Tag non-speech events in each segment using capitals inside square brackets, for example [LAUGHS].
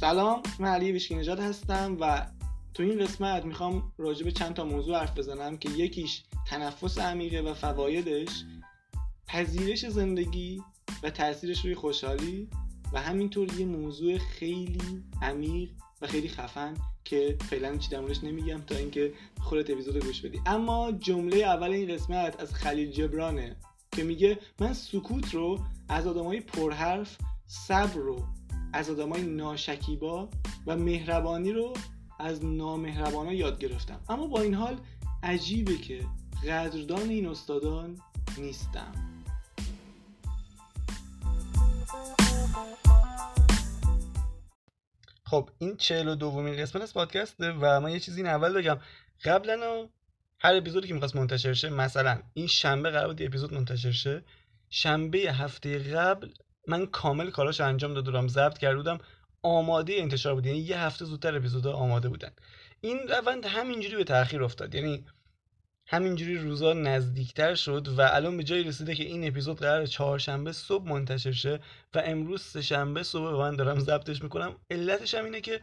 سلام من علی ویشکی هستم و تو این قسمت می‌خوام راجع به چند تا موضوع حرف بزنم که یکیش تنفس عمیقه و فوایدش پذیرش زندگی و تاثیرش روی خوشحالی و همینطور یه موضوع خیلی عمیق و خیلی خفن که فعلا چی در نمیگم تا اینکه خودت اپیزود گوش بدی. اما جمله اول این قسمت از خلیل جبرانه که میگه من سکوت رو از آدمای پرحرف صبر رو از آدمای ناشکیبا و مهربانی رو از نامهربانا یاد گرفتم. اما با این حال عجیبه که قدردان این استادان نیستم. خب این چهل و دومین قسمت از پادکسته و من یه چیزی این اول بگم. قبلا هر اپیزودی که می‌خواست منتشر شه مثلا این شنبه قرار بود اپیزود منتشر شه. شنبه هفته قبل من کامل کاراش انجام داده بودم ضبط کرده بودم. آماده انتشار بود. یعنی یه هفته زودتر اپیزودا آماده بودن. این روند همینجوری به تاخیر افتاد. یعنی همینجوری روزا نزدیکتر شد و الان به جایی رسیده که این اپیزود قرار چهارشنبه صبح منتشر شه و امروز سهشنبه صبح من دارم ضبطش می‌کنم. علتش هم اینه که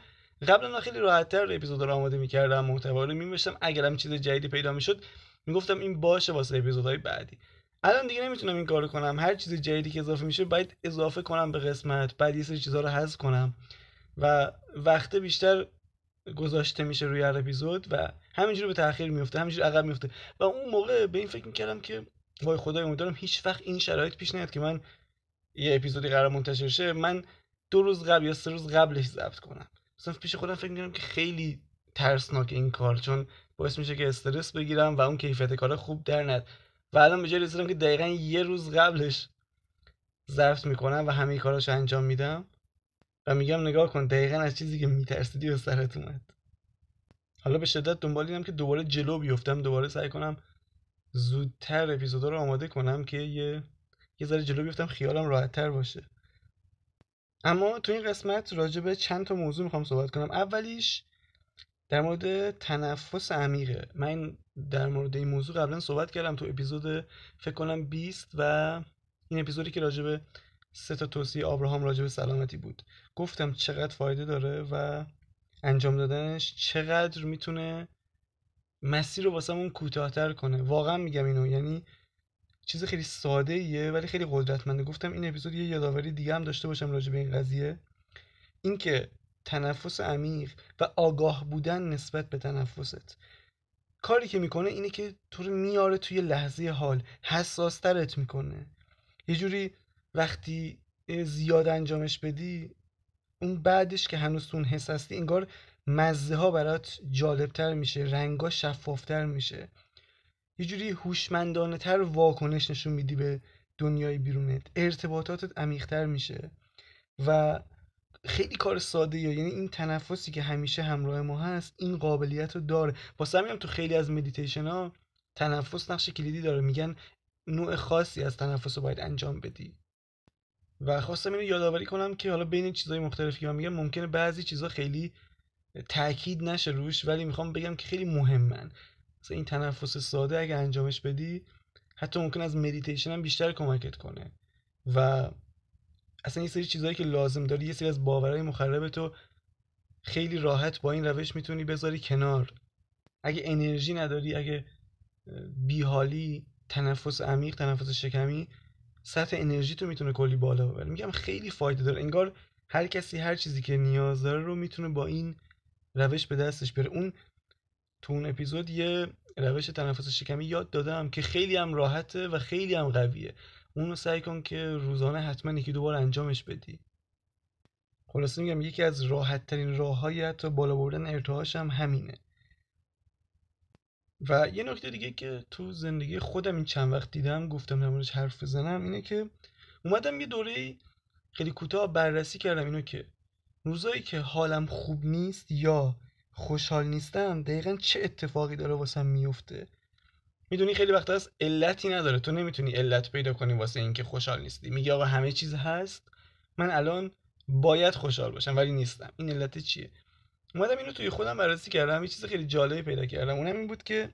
قبلا خیلی راحتتر اپیزود رو آماده می‌کردم محتوا رو میمشتم اگرم چیز جدیدی پیدا می‌شد می‌گفتم این باشه واسه اپیزودهای بعدی. الان دیگه نمی‌تونم این کارو کنم. هر چیز جدیدی که اضافه میشه باید اضافه کنم به قسمت. بعد یه سری چیزا رو حذف کنم. و وقت بیشتر گذاشته میشه روی هر اپیزود و همینجوری به تاخیر میفته همینجوری عقب میفته و اون موقع به این فکر می‌کردم که وای خدای امیدوارم هیچ وقت این شرایط پیش نیاد که من یه اپیزودی قرار منتشر شه. من دو روز قبل یا سه روز قبلش ضبط کنم. مثلا پیش خودم فکر می‌کنم که خیلی ترسناک این کار چون باعث میشه که استرس بگیرم و اون کیفیت کار خوب در ند و الان به جای رسیدم که دقیقا یه روز قبلش ضبط می‌کنم و همه کاراش انجام میدم و میگم نگاه کن دقیقا از چیزی که میترسیدی به سرت اومد. حالا به شدت دنبال اینم که دوباره جلو بیفتم دوباره سعی کنم زودتر اپیزودا رو آماده کنم که یه یه ذره جلو بیفتم خیالم راحت تر باشه. اما تو این قسمت راجع به چند تا موضوع می‌خوام صحبت کنم. اولیش در مورد تنفس عمیقه. من در مورد این موضوع قبلا صحبت کردم تو اپیزود فکر کنم 20 و این اپیزودی که راجع به سه تا توصیه آبراهام راجع به سلامتی بود. گفتم چقدر فایده داره و انجام دادنش چقدر می‌تونه مسیر رو واسمون کوتاهتر کنه. واقعا میگم اینو یعنی چیز خیلی ساده ایه ولی خیلی قدرتمنده. گفتم این اپیزود یه یادآوری دیگه هم داشته باشم راجع به این قضیه. اینکه تنفس عمیق و آگاه بودن نسبت به تنفست. کاری که می‌کنه اینه که تو رو میاره توی لحظه حال حساسترت می‌کنه. یه جوری وقتی زیاد انجامش بدی اون بعدش که هنوز تو اون حس هستی انگار مزه ها برات جالبتر میشه رنگا شفافتر میشه. یه جوری هوشمندانه تر واکنش نشون میدی به دنیای بیرونت. ارتباطاتت عمیقتر میشه. و خیلی کار ساده یعنی این تنفسی که همیشه همراه ما هست این قابلیت رو داره. واسه همین تو خیلی از مدیتیشن ها تنفس نقش کلیدی داره. میگن نوع خاصی از تنفس رو باید انجام بدی. و خواستم اینو یادآوری کنم که حالا بین چیزهای مختلفی که میگم ممکنه بعضی چیزها خیلی تاکید نشه روش ولی می‌خوام بگم که خیلی مهمن. مثلا این تنفس ساده اگه انجامش بدی حتی ممکن از مدیتیشن هم بیشتر کمکت کنه. و اصلا یه سری چیزهایی که لازم داری یه سری از باورهای مخرب تو خیلی راحت با این روش می‌تونی بذاری کنار. اگه انرژی نداری اگه بیحالی تنفس عمیق تنفس شکمی سطح انرژی تو می‌تونه کلی بالا ببره. میگم خیلی فایده داره. انگار هر کسی هر چیزی که نیاز داره رو می‌تونه با این روش به دستش بیاره. اون تو اون اپیزود یه روش تنفس شکمی یاد دادم که خیلی هم راحته و خیلی هم قویه. اونو سعی کن که روزانه حتما یکی دوبار انجامش بدی. خلاصه میگم یکی از راحت ترین راه های حتی بالا بردن ارتعاش هم همینه. و یه نکته دیگه که تو زندگی خودم این چند وقت دیدم گفتم نمونش حرف بزنم اینه که اومدم یه دوره خیلی کوتاه بررسی کردم اینو که روزایی که حالم خوب نیست یا خوشحال نیستم دقیقا چه اتفاقی داره واسم میفته؟ می‌دونی خیلی وقت هست علتی نداره. تو نمی‌تونی علت پیدا کنی واسه اینکه خوشحال نیستی. میگی آقا همه چیز هست. من الان باید خوشحال باشم ولی نیستم. این علت چیه؟ اومدم اینو توی خودم بررسی کردم. یه چیز خیلی جالبی پیدا کردم. اونم این بود که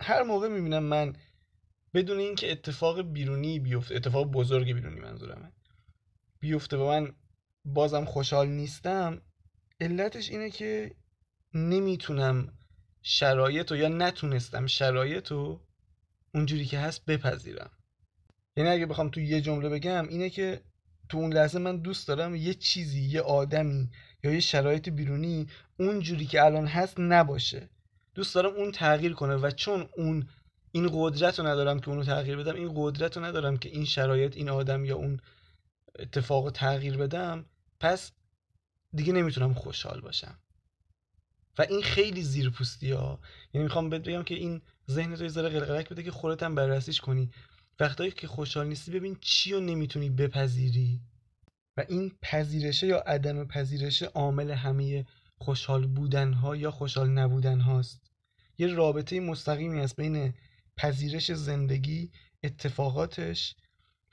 هر موقع می‌بینم من بدون اینکه اتفاق بیرونی بیفته اتفاق بزرگ بیرونی منظورمه بیفته و من بازم خوشحال نیستم علتش اینه که نمی‌تونم شرایط رو یا نتونستم شرایط رو اونجوری که هست بپذیرم. یعنی اگه بخوام تو یه جمله بگم اینه که تو اون لحظه من دوست دارم یه چیزی یه آدمی یا یه شرایط بیرونی اونجوری که الان هست نباشه. دوست دارم اون تغییر کنه و چون اون این قدرت رو ندارم که اونو تغییر بدم این قدرت رو ندارم که این شرایط این آدم یا اون اتفاق رو تغییر بدم پس دیگه نمی‌تونم خوشحال باشم. و این خیلی زیرپوستی ها. یعنی می‌خوام بگم که این ذهن تو ذره قلقلک بده که خودت هم بررسیش کنی. وقتایی که خوشحال نیستی ببین چی رو نمی‌تونی بپذیری. و این پذیرشه یا عدم پذیرشه عامل همه خوشحال بودن ها یا خوشحال نبودن هاست. یه رابطه مستقیمی هست بین پذیرش زندگی اتفاقاتش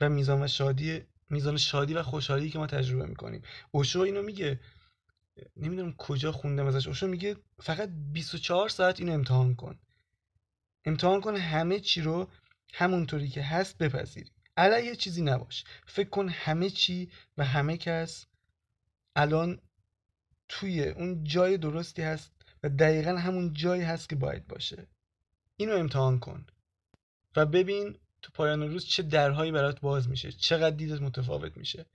و میزان و شادی میزان شادی و خوشحالی که ما تجربه می‌کنیم. اوشو اینو میگه. نمی‌دونم کجا خوندم ازش. اوشو میگه فقط 24 ساعت اینو امتحان کن. امتحان کن همه چی رو همونطوری که هست بپذیری. علیه چیزی نباش. فکر کن همه چی و همه کس الان توی اون جای درستی هست و دقیقا همون جایی هست که باید باشه. اینو امتحان کن و ببین تو پایان روز چه درهایی برات باز میشه. چقدر دیدت متفاوت میشه.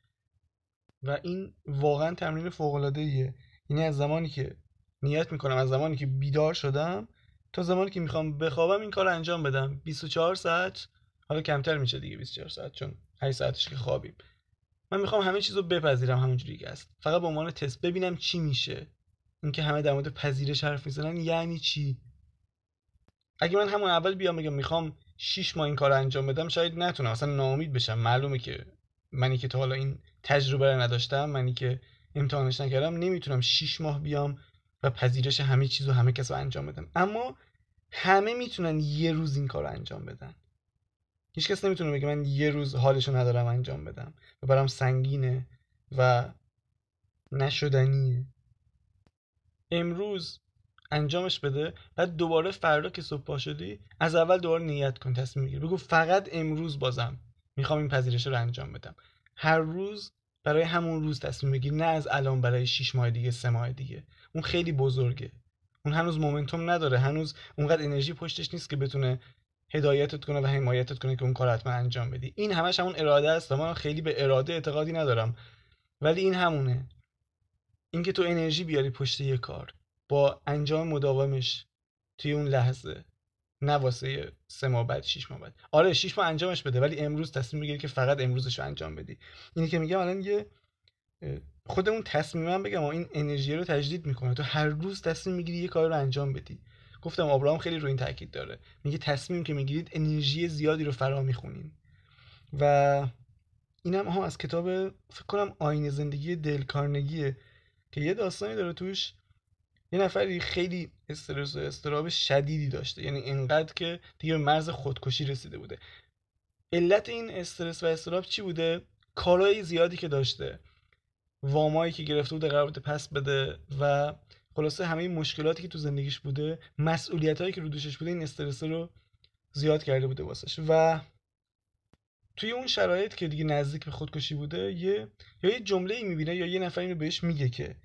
و این واقعا تمرین فوق العاده ایه یعنی از زمانی که نیت می‌کنم از زمانی که بیدار شدم تا زمانی که می‌خوام بخوابم این کار انجام بدم. 24 ساعت حالا کمتر میشه دیگه 24 ساعت چون 8 ساعتش که خوابیم. من می‌خوام همه چیز رو بپذیرم همونجوری که هست. فقط به عنوان تست ببینم چی میشه. اینکه همه در مورد پذیرش حرف می‌زنن یعنی چی؟ اگه من همون اول بیام بگم می‌خوام 6 ماه این کار انجام بدم شاید نتونم اصلا ناامید بشم. معلومه که منی که تا حالا این تجربه رو نداشتم منی که امتحانش نکردم نمی‌تونم 6 ماه بیام و پذیرش همه چیز و همه کس رو انجام بدم. اما همه می‌تونن یه روز این کار رو انجام بدن. هیچ کس نمی‌تونه بگه من یه روز حالشو ندارم انجام بدم و برام سنگینه و نشدنیه. امروز انجامش بده بعد دوباره فردا که صبح پا شدی از اول دوباره نیت کن تصمیم بگیر بگو فقط امروز بازم. می‌خوام این پذیرش رو انجام بدم. هر روز برای همون روز تصمیم بگیر نه از الان برای 6 ماه دیگه سه ماه دیگه. اون خیلی بزرگه. اون هنوز مومنتوم نداره. هنوز اونقدر انرژی پشتش نیست که بتونه هدایتت کنه و حمایتت کنه که اون کار حتما انجام بدی. این همش همون اراده است. من خیلی به اراده اعتقادی ندارم. ولی این همونه. اینکه تو انرژی بیاری پشت یه کار با انجام مداومش توی اون لحظه. نه واسه سه ماه بعد شیش ماه بعد. آره شیش ماه انجامش بده ولی امروز تصمیم بگیری که فقط امروزش رو انجام بدی. اینی که میگم الان یه خودمون تصمیمم بگم این انرژی رو تجدید می‌کنه. تو هر روز تصمیم می‌گیری یه کار رو انجام بدی. گفتم آبراهام خیلی رو این تاکید داره. میگه تصمیم که می‌گیرید انرژی زیادی رو فرا می‌خونین. و اینم ها از کتاب فکر کنم آین زندگی دل کارنگیه که یه داستانی داره توش. یه نفری خیلی استرس و استراب شدیدی داشته. یعنی اینقدر که دیگه به مرز خودکشی رسیده بوده. علت این استرس و استراب چی بوده؟ کارهای زیادی که داشته. وامایی که گرفته بوده قرار بوده پس بده و خلاصه همه این مشکلاتی که تو زندگیش بوده مسئولیت هایی که رو دوشش بوده این استرس رو زیاد کرده بوده واسش. و توی اون شرایط که دیگه نزدیک به خودکشی بوده یه یا یه جمله ای می‌بینه یا یه نفر اینو بهش میگه که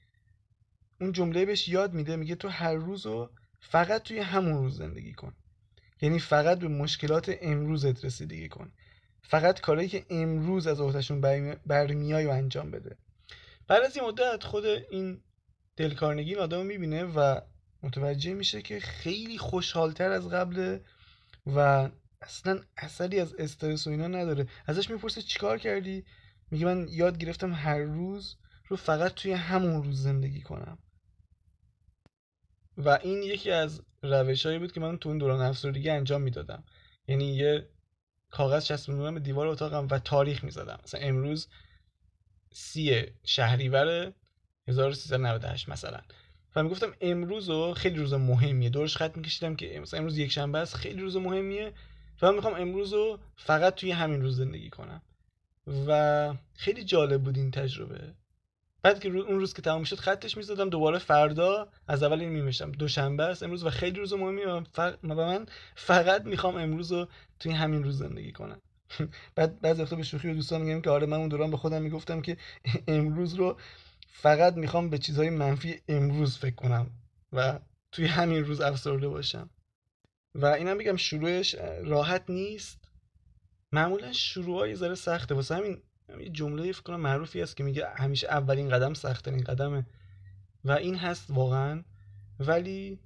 اون جمله بهش یاد میده میگه تو هر روز رو فقط توی همون روز زندگی کن. یعنی فقط به مشکلات امروزت رسیدگی کن. فقط کارهایی که امروز از عهدهشون برمیای و انجام بده. بعد از این مدت خود این دلکارنگی آدم می‌بینه و متوجه میشه که خیلی خوشحالتر از قبل و اصلا اثری از استرس و اینا نداره. ازش می‌پرسه چیکار کردی؟ میگه من یاد گرفتم هر روز رو فقط توی همون روز زندگی کنم. و این یکی از روش هایی بود که من تو اون دوران افسردگی انجام می‌دادم. یعنی یه کاغذ چسبوندم به دیوار اتاقم و تاریخ می‌زدم. مثلا امروز سی شهریور 1398 مثلا. و می‌گفتم امروز رو خیلی روز مهمیه. دورش خط میکشیدم که مثلا امروز یک شنبه است خیلی روز مهمیه. و من می‌خوام امروز رو فقط توی همین روز زندگی کنم. و خیلی جالب بود این تجربه. بعد که اون روز که تمام شد خطش می‌زدم دوباره فردا از اول این میمشتم دوشنبه است. امروز و خیلی روز مهمی و من فقط می‌خوام امروز رو توی همین روز زندگی کنم. [LAUGHS] بعد بعضی وقتا به شوخی و دوستان میگم که آره من اون دوران به خودم می‌گفتم که [LAUGHS] امروز رو فقط می‌خوام به چیزهای منفی امروز فکر کنم و توی همین روز افسرده باشم. و اینم بگم شروعش راحت نیست. معمولا شروع یه ذره سخته. واسه همین یه جمله فکر کنم معروفی است که میگه همیشه اولین قدم سختترین قدمه. و این هست واقعا. ولی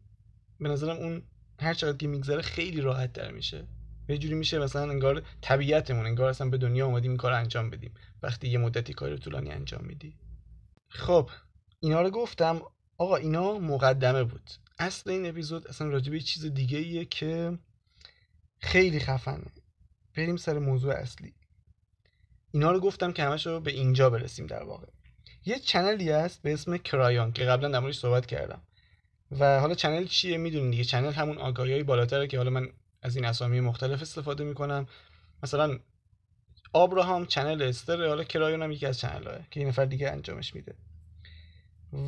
به نظرم اون هر چقدر که میگذره خیلی راحت تر میشه. یه جوری میشه مثلا انگار طبیعتمون انگار اصلا به دنیا اومدیم این کار انجام بدیم. وقتی یه مدتی کار طولانی انجام میدی. خب اینا رو گفتم. آقا اینا مقدمه بود. اصل این اپیزود اصلا راجع به چیز دیگه ایه که خیلی خفنه. بریم سر موضوع اصلی. اینا رو گفتم که همش رو به اینجا برسیم در واقع. یه channel ی هست به اسم کرایان که قبلا در موردش صحبت کردم. و حالا channel چیه می‌دونین دیگه. channel همون آگاهی های بالاتره که حالا من از این اسامی مختلف استفاده می‌کنم. مثلا آبراهام channel استر حالا کرایون هم یکی از channel که این نفر دیگه انجامش میده.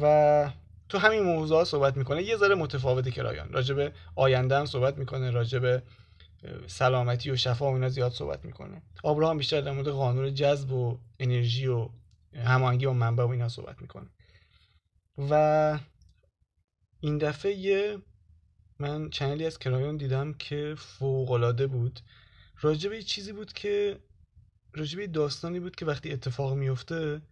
و تو همین موضوع صحبت می‌کنه. یه ذره متفاوت کرایان. راجب آینده هم صحبت می‌کنه راجب سلامتی و شفا و اینا زیاد صحبت می‌کنه. آبراهام بیشتر در مورد قانون جذب و انرژی و هماهنگی و منبع و اینا صحبت می‌کنه. و این دفعه یه من چنلی از کرایون دیدم که فوق بود. راجب یه چیزی بود که راجب داستانی بود که وقتی اتفاق میفته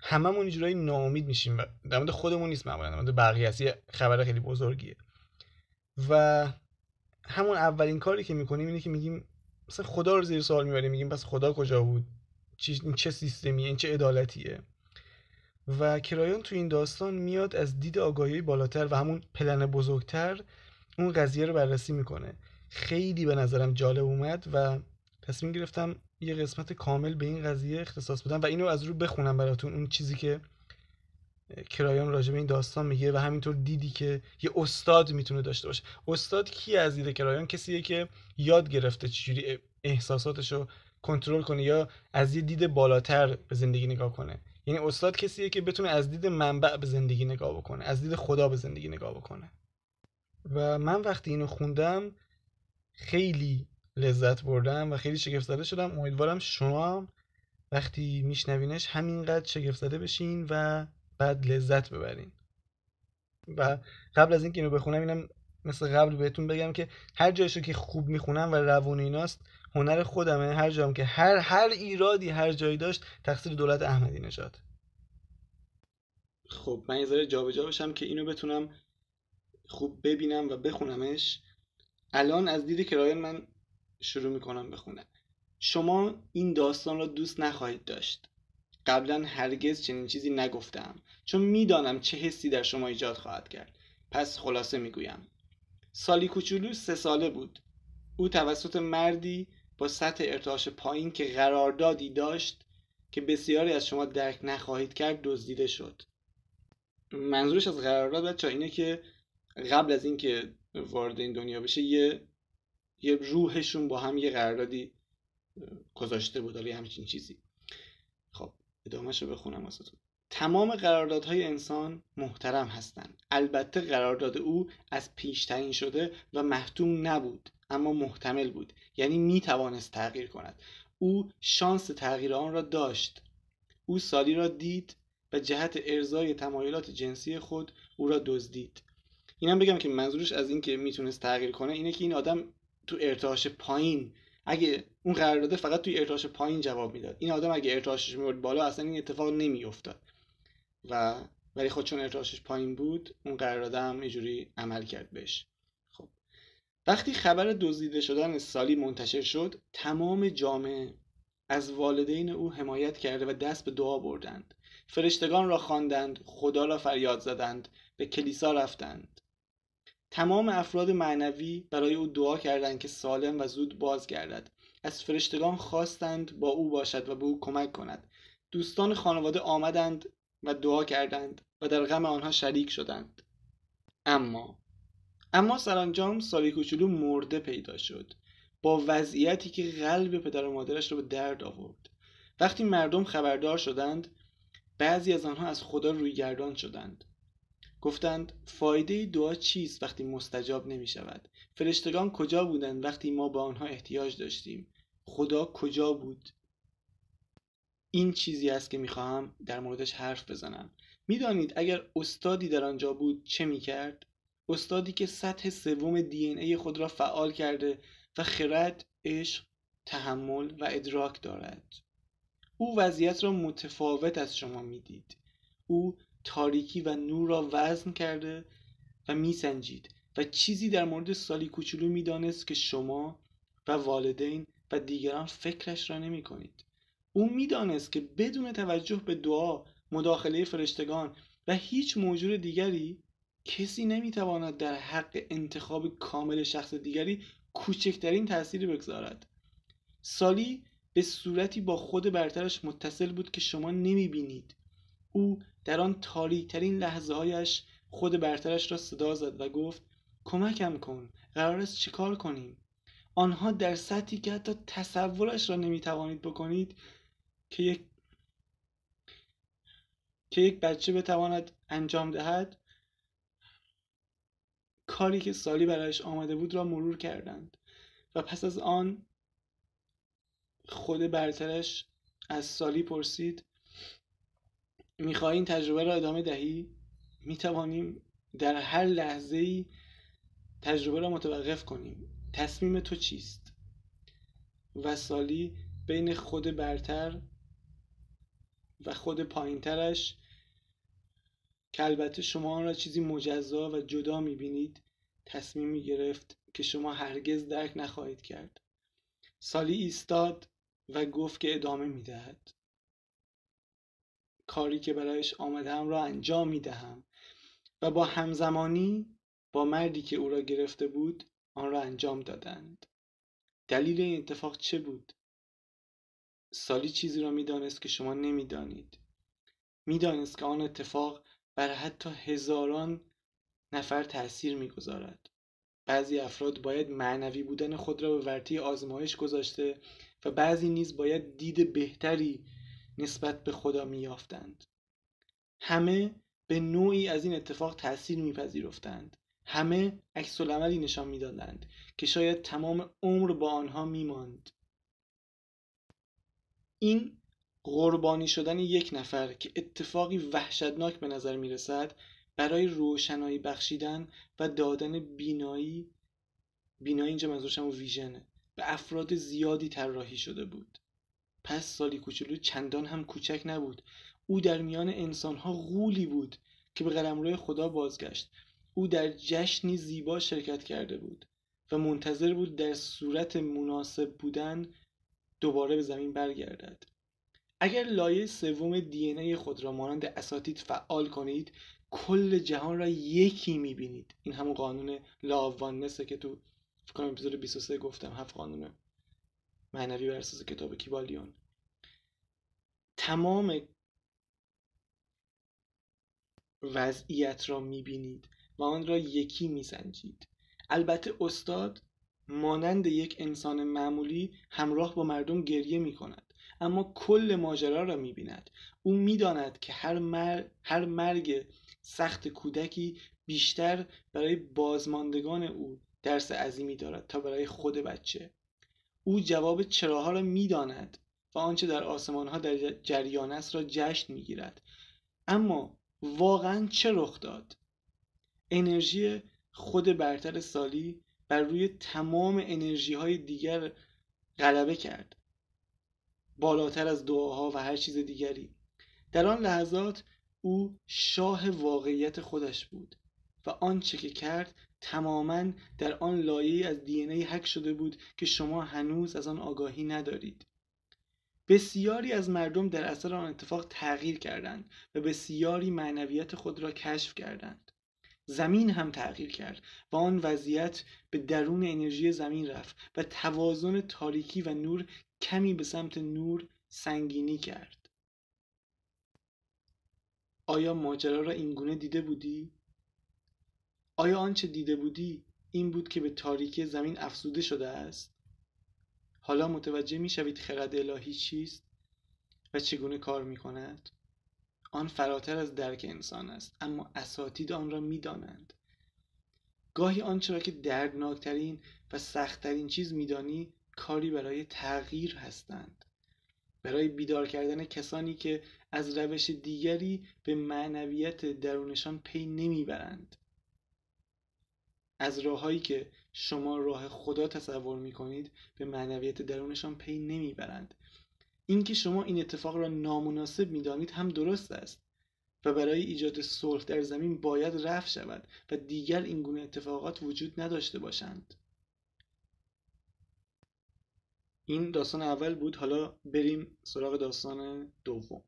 هممون اینجورایی ناامید میشیم. در مورد خودمون نیست معمولا در مورد بقیه است. یه خبر خیلی بزرگیه. و همون اولین کاری که می‌کنیم اینه که میگیم مثلا خدا رو زیر سوال می‌بریم میگیم پس خدا کجا بود؟ این چه سیستمیه؟ این چه عدالتیه؟ و کرایون تو این داستان میاد از دید آگاهی بالاتر و همون پلن بزرگتر اون قضیه رو بررسی می‌کنه. خیلی به نظرم جالب اومد و تصمیم گرفتم یه قسمت کامل به این قضیه اختصاص بدم و اینو از رو بخونم براتون اون چیزی که کرایان راجع به این داستان میگه و همینطور دیدی که یه استاد می‌تونه داشته باشه. استاد کی از دید کرایان کسیه که یاد گرفته چجوری احساساتش رو کنترل کنه یا از یه دید بالاتر به زندگی نگاه کنه. یعنی استاد کسیه که بتونه از دید منبع به زندگی نگاه بکنه از دید خدا به زندگی نگاه بکنه. و من وقتی اینو خوندم خیلی لذت بردم و خیلی شگفت زده شدم. امیدوارم شما وقتی میشنوینش همینقدر شگفت زده بشین و بعد لذت ببرین. و قبل از اینکه اینو بخونم اینم مثل قبل بهتون بگم که هر جایشو که خوب می‌خونم و روون ایناست هنر خودمه. هر جام که هر هر ایرادی هر جایی داشت تقصیر دولت احمدی نژاد. خب من یه ذره جابجا بشم که اینو بتونم خوب ببینم و بخونمش. الان از دید کرایان من شروع می‌کنم بخونم شما این داستان را دوست نخواهید داشت. قبلا هرگز چنین چیزی نگفتم. چون می‌دانم چه حسی در شما ایجاد خواهد کرد. پس خلاصه می‌گویم. سالی کوچولو سه ساله بود. او توسط مردی با سطح ارتعاش پایین که قراردادی داشت که بسیاری از شما درک نخواهید کرد دزدیده شد. منظورش از قرارداد بچه اینه که قبل از اینکه وارد این دنیا بشه یه یه روحشون با هم یه قراردادی گذاشته بود یه همچین چیزی. خب ادامهش رو بخونم واسهتون. تمام قراردادهای انسان محترم هستند. البته قرارداد او از پیش تعیین شده و محتوم نبود اما محتمل بود. یعنی می توانست تغییر کند. او شانس تغییر آن را داشت. او سالی را دید و جهت ارزای تمایلات جنسی خود او را دزدید. اینم بگم که منظورش از این که می‌تونست تغییر کنه اینه که این آدم تو ارتعاش پایین اگه اون قرارداد فقط توی ارتعاش پایین جواب می‌داد. این آدم اگه ارتعاشش میورد بالا اصلا این اتفاق نمیافتاد. و ولی خود چون ارتعاشش پایین بود اون قرارداد هم اینجوری عمل کرد بهش. خب. وقتی خبر دزدیده شدن سالی منتشر شد تمام جامعه از والدین او حمایت کرده و دست به دعا بردند. فرشتگان را خواندند خدا را فریاد زدند به کلیسا رفتند. تمام افراد معنوی برای او دعا کردند که سالم و زود بازگردد. از فرشتگان خواستند با او باشد و به او کمک کند. دوستان خانواده آمدند و دعا کردند و در غم آنها شریک شدند. اما اما سرانجام سالی کوچولو مرده پیدا شد. با وضعیتی که قلب پدر و مادرش را به درد آورد. وقتی مردم خبردار شدند بعضی از آنها از خدا روی گردان شدند. گفتند فایده دعا چیست وقتی مستجاب نمی شود؟ فرشتگان کجا بودند وقتی ما به آنها احتیاج داشتیم؟ خدا کجا بود؟ این چیزی است که می‌خواهم در موردش حرف بزنم. می‌دانید اگر استادی در آنجا بود چه می‌کرد؟ استادی که سطح سوم دی ای خود را فعال کرده و خرد عشق تحمل و ادراک دارد. او وضعیت را متفاوت از شما می‌دید. او تاریکی و نور را وزن کرده و میسنجید و چیزی در مورد سالی کوچولو می‌دانست که شما و والدین و دیگران فکرش را نمی کنید. او می‌دانست که بدون توجه به دعا مداخله فرشتگان و هیچ موجود دیگری کسی نمی‌تواند در حق انتخاب کامل شخص دیگری کوچکترین تأثیری بگذارد. سالی به صورتی با خود برترش متصل بود که شما نمی‌بینید. او در آن تاریکترین لحظه هایش خود برترش را صدا زد و گفت کمکم کن قرار است چیکار کنیم؟ آنها در سطحی که حتی تصورش را نمی‌توانید بکنید که یک که یک بچه بتواند انجام دهد کاری که سالی برایش آمده بود را مرور کردند و پس از آن خود برترش از سالی پرسید می‌خواهی این تجربه را ادامه دهی؟ می‌توانیم در هر لحظه ای تجربه را متوقف کنیم. تصمیم تو چیست؟ و سالی بین خود برتر و خود پایینترش. که البته شما آن را چیزی مجزا و جدا می‌بینید تصمیم می‌گرفت که شما هرگز درک نخواهید کرد. سالی ایستاد و گفت که ادامه می‌دهد. کاری که برایش آمدم را انجام می‌دهم و با همزمانی با مردی که او را گرفته بود آن را انجام دادند. دلیل این اتفاق چه بود؟ سالی چیزی را می‌دانست که شما نمی‌دانید. می‌دانست که آن اتفاق بر حتی هزاران نفر تأثیر می‌گذارد. بعضی افراد باید معنوی بودن خود را به ورطه آزمایش گذاشته و بعضی نیز باید دید بهتری نسبت به خدا میافتند همه به نوعی از این اتفاق تأثیر میپذیرفتند. همه عکس نشان می‌دادند که شاید تمام عمر با آنها میماند. این قربانی شدن یک نفر که اتفاقی وحشتناک به نظر می رسد برای روشنایی بخشیدن و دادن بینایی بینایی اینجا منظورشم و ویژنه به افراد زیادی طراحی شده بود. پس سالی کوچولو چندان هم کوچک نبود. او در میان انسانها غولی بود که به قلمرو خدا بازگشت. او در جشنی زیبا شرکت کرده بود و منتظر بود در صورت مناسب بودن دوباره به زمین برگردد. اگر لایه سوم دی ای خود را مانند اساتید فعال کنید کل جهان را یکی می‌بینید. این همون قانون لاوانسه که تو فکر کنم اپیزود 23 گفتم. هفت قانون معنوی بر اساس کتاب کیبالیون. تمام وضعیت را می‌بینید و آن را یکی میسنجید. البته استاد مانند یک انسان معمولی همراه با مردم گریه می کند اما کل ماجرا را می بیند او می‌داند که هر, مر... هر مرگ سخت کودکی بیشتر برای بازماندگان او درس عظیمی دارد تا برای خود بچه. او جواب چراها را می‌داند و آنچه در آسمان ها در جریان است را جشن می‌گیرد. اما واقعا چه رخ داد؟ انرژی خود برتر سالی بر روی تمام انرژی های دیگر غلبه کرد. بالاتر از دعاها و هر چیز دیگری. در آن لحظات او شاه واقعیت خودش بود و آنچه که کرد تماما در آن لایه از دی ای حک شده بود که شما هنوز از آن آگاهی ندارید. بسیاری از مردم در اثر آن اتفاق تغییر کردند و بسیاری معنویت خود را کشف کردند. زمین هم تغییر کرد و آن وضعیت به درون انرژی زمین رفت و توازن تاریکی و نور کمی به سمت نور سنگینی کرد آیا ماجرا را اینگونه دیده بودی؟ آیا آنچه دیده بودی این بود که به تاریکی زمین افزوده شده است؟ حالا متوجه می شوید خرد الهی چیست و چگونه کار می کند؟ آن فراتر از درک انسان است اما اساتید آن را می‌دانند. گاهی آنچه را که دردناکترین و سختترین چیز میدانی کاری برای تغییر هستند. برای بیدار کردن کسانی که از روش دیگری به معنویت درونشان پی نمی‌برند. از راههایی که شما راه خدا تصور می‌کنید به معنویت درونشان پی نمی‌برند. اینکه شما این اتفاق را نامناسب می‌دانید هم درست است و برای ایجاد صلح در زمین باید رفع شود و دیگر این گونه اتفاقات وجود نداشته باشند. این داستان اول بود. حالا بریم سراغ داستان دوم.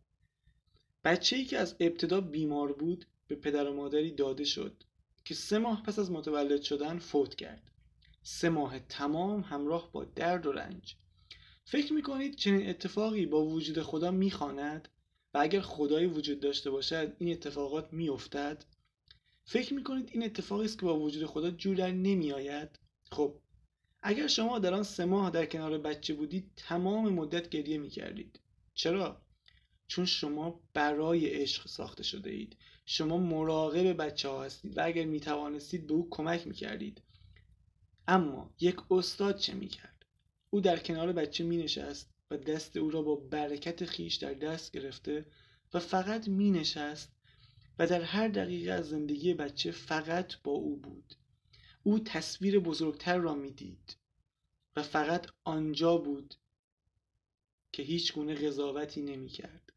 بچه ای که از ابتدا بیمار بود به پدر و مادری داده شد که سه ماه پس از متولد شدن فوت کرد. سه ماه تمام همراه با درد و رنج. فکر می‌کنید چنین اتفاقی با وجود خدا می‌خواند؟ و اگر خدایی وجود داشته باشد این اتفاقات میافتد؟ فکر می‌کنید این اتفاقی است که با وجود خدا جور در نمیآید؟ خب اگر شما در آن سه ماه در کنار بچه بودید تمام مدت گریه می‌کردید. چرا؟ چون شما برای عشق ساخته شده اید شما مراقب بچه ها هستید و اگر می توانستید به او کمک می کردید اما یک استاد چه می کرد؟ او در کنار بچه می نشست و دست او را با برکت خیش در دست گرفته و فقط می نشست و در هر دقیقه از زندگی بچه فقط با او بود. او تصویر بزرگتر را می‌دید و فقط آنجا بود که هیچ گونه قضاوتی نمی کرد.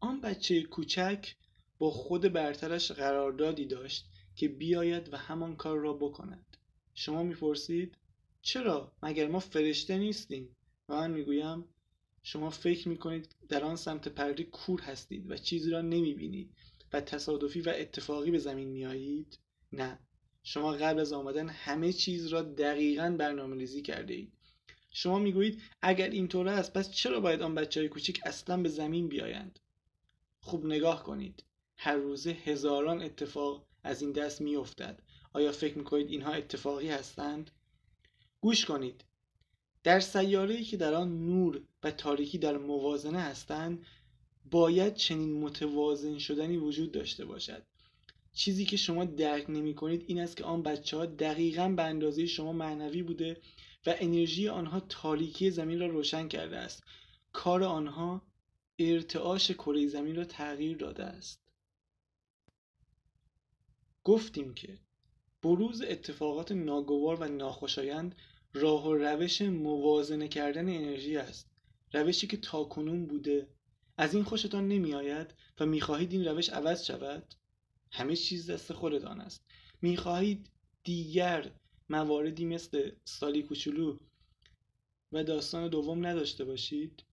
آن بچه کوچک با خود برترش قراردادی داشت که بیاید و همان کار را بکند. شما می‌پرسید؟ چرا؟ مگر ما فرشته نیستیم؟ و من می‌گویم شما فکر می‌کنید در آن سمت پرده کور هستید و چیزی را نمی‌بینید و تصادفی و اتفاقی به زمین میایید نه. شما قبل از آمدن همه چیز را دقیقا برنامه ریزی کرده اید. شما می‌گویید اگر اینطور است پس چرا باید آن بچه های کوچک اصلا به زمین بیایند؟ خوب نگاه کنید. هر روزه هزاران اتفاق از این دست میافتد. آیا فکر می‌کنید اینها اتفاقی هستند؟ گوش کنید. در سیاره‌ای که در آن نور و تاریکی در موازنه هستند باید چنین متوازن شدنی وجود داشته باشد. چیزی که شما درک نمی کنید این است که آن بچه ها دقیقا به اندازه شما معنوی بوده و انرژی آنها تاریکی زمین را روشن کرده است. کار آنها ارتعاش کره زمین را تغییر داده است. گفتیم که بروز اتفاقات ناگوار و ناخوشایند راه و روش موازنه کردن انرژی است. روشی که تاکنون بوده. از این خوشتان نمی آید و می‌خواهید این روش عوض شود؟ همه چیز دست خودتان است. می‌خواهید دیگر مواردی مثل سالی کوچولو و داستان دوم نداشته باشید؟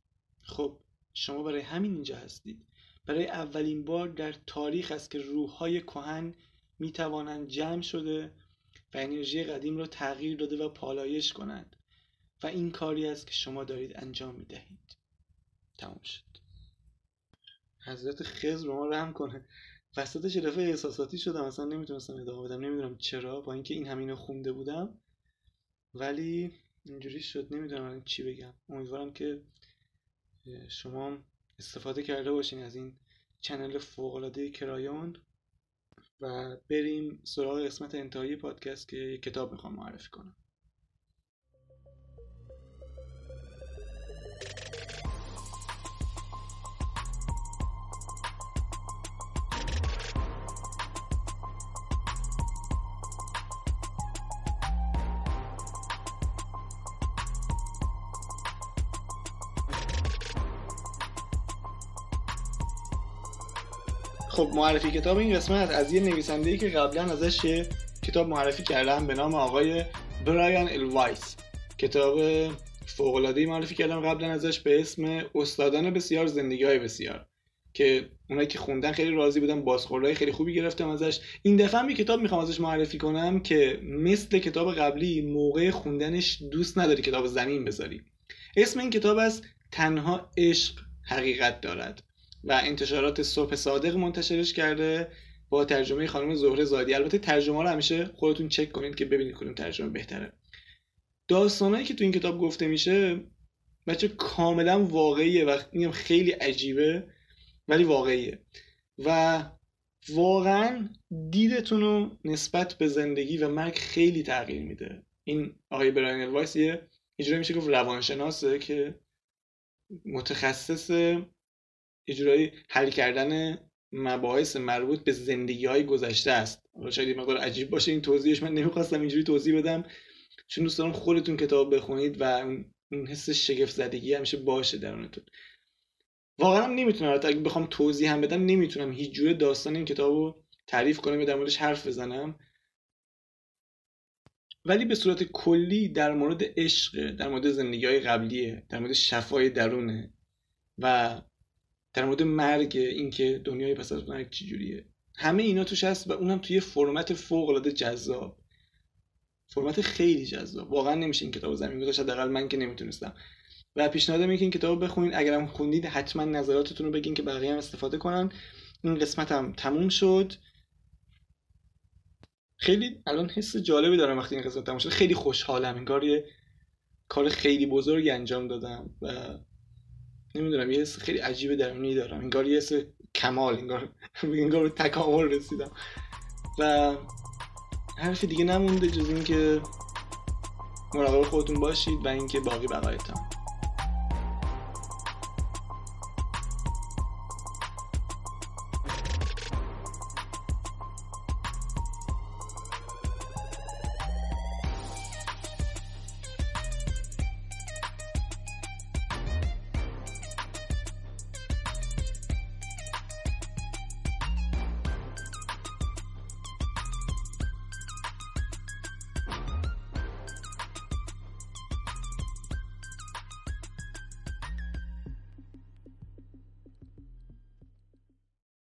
خب شما برای همین اینجا هستید. برای اولین بار در تاریخ است که روحهای کهن می توانند جمع شده و انرژی قدیم را تغییر داده و پالایش کنند. و این کاری است که شما دارید انجام می دهید تمام شد. حضرت خضر ما رحم کنه. وسطش رفع احساساتی شدم. اصلا نمی‌تونستم ادامه بدم. نمی‌دونم چرا. با اینکه این همینو خونده بودم. ولی اینجوری شد. نمی‌دونم چی بگم. امیدوارم که شما استفاده کرده باشین از این چنل فوقالعاده کرایون. و بریم سراغ قسمت انتهایی پادکست که یک کتاب می‌خوام معرفی کنم. خب معرفی کتاب این قسمت از یه نویسنده که قبلا ازش کتاب معرفی کردم به نام آقای برایان الوایس. کتاب فوق معرفی کردم قبلا ازش به اسم استادان بسیار زندگی های بسیار که اونایی که خوندن خیلی راضی بودن بازخوردهای خیلی خوبی گرفتم ازش. این دفعه هم کتاب می‌خوام ازش معرفی کنم که مثل کتاب قبلی موقع خوندنش دوست نداری کتاب زمین بذاری. اسم این کتاب از تنها عشق حقیقت دارد. و انتشارات صبح صادق منتشرش کرده با ترجمه خانم زهره زادی. البته ترجمه رو همیشه خودتون چک کنید که ببینید کدوم ترجمه بهتره. داستانهایی که تو این کتاب گفته میشه بچه کاملا واقعیه و میگم خیلی عجیبه ولی واقعیه. و واقعا دیدتون رو نسبت به زندگی و مرگ خیلی تغییر میده. این آقای براین الوایس یه میشه گفت روانشناسه که متخصص اجرای حل کردن مباحث مربوط به زندگی های گذشته است. شاید مقدار عجیب باشه این توضیحش من نمی‌خواستم اینجوری توضیح بدم. چون دوست دارم خودتون کتاب بخونید و اون حس شگفت زدگی همیشه باشه درونتون. واقعا هم نمی‌تونم اگه بخوام توضیح هم بدم نمی‌تونم هیچ جوره داستان این کتاب رو تعریف کنم و در موردش حرف بزنم. ولی به صورت کلی در مورد عشق در مورد زندگی های قبلیه در مورد شفای درونه و در مورد مرگ اینکه دنیای پس از مرگ چجوریه. همه اینا توش هست و اونم توی فرمت فوق العاده جذاب. فرمت خیلی جذاب. واقعا نمیشه این کتاب زمین گذاشت حداقل من که نمی‌تونستم. و پیشنهاد که این کتاب بخونید. اگرم خوندید حتما نظراتتون رو بگین که بقیه هم استفاده کنن. این قسمت هم تموم شد. خیلی الان حس جالبی دارم وقتی این قسمت تموم شد. خیلی خوشحالم. انگار یه کار خیلی بزرگی انجام دادم و نمی‌دونم یه حس خیلی عجیب درونی دارم. انگار یه حس کمال انگار [LAUGHS] انگار به تکامل رسیدم. و حرف دیگه نمونده جز اینکه مراقب خودتون باشید و اینکه باقی بقایتان.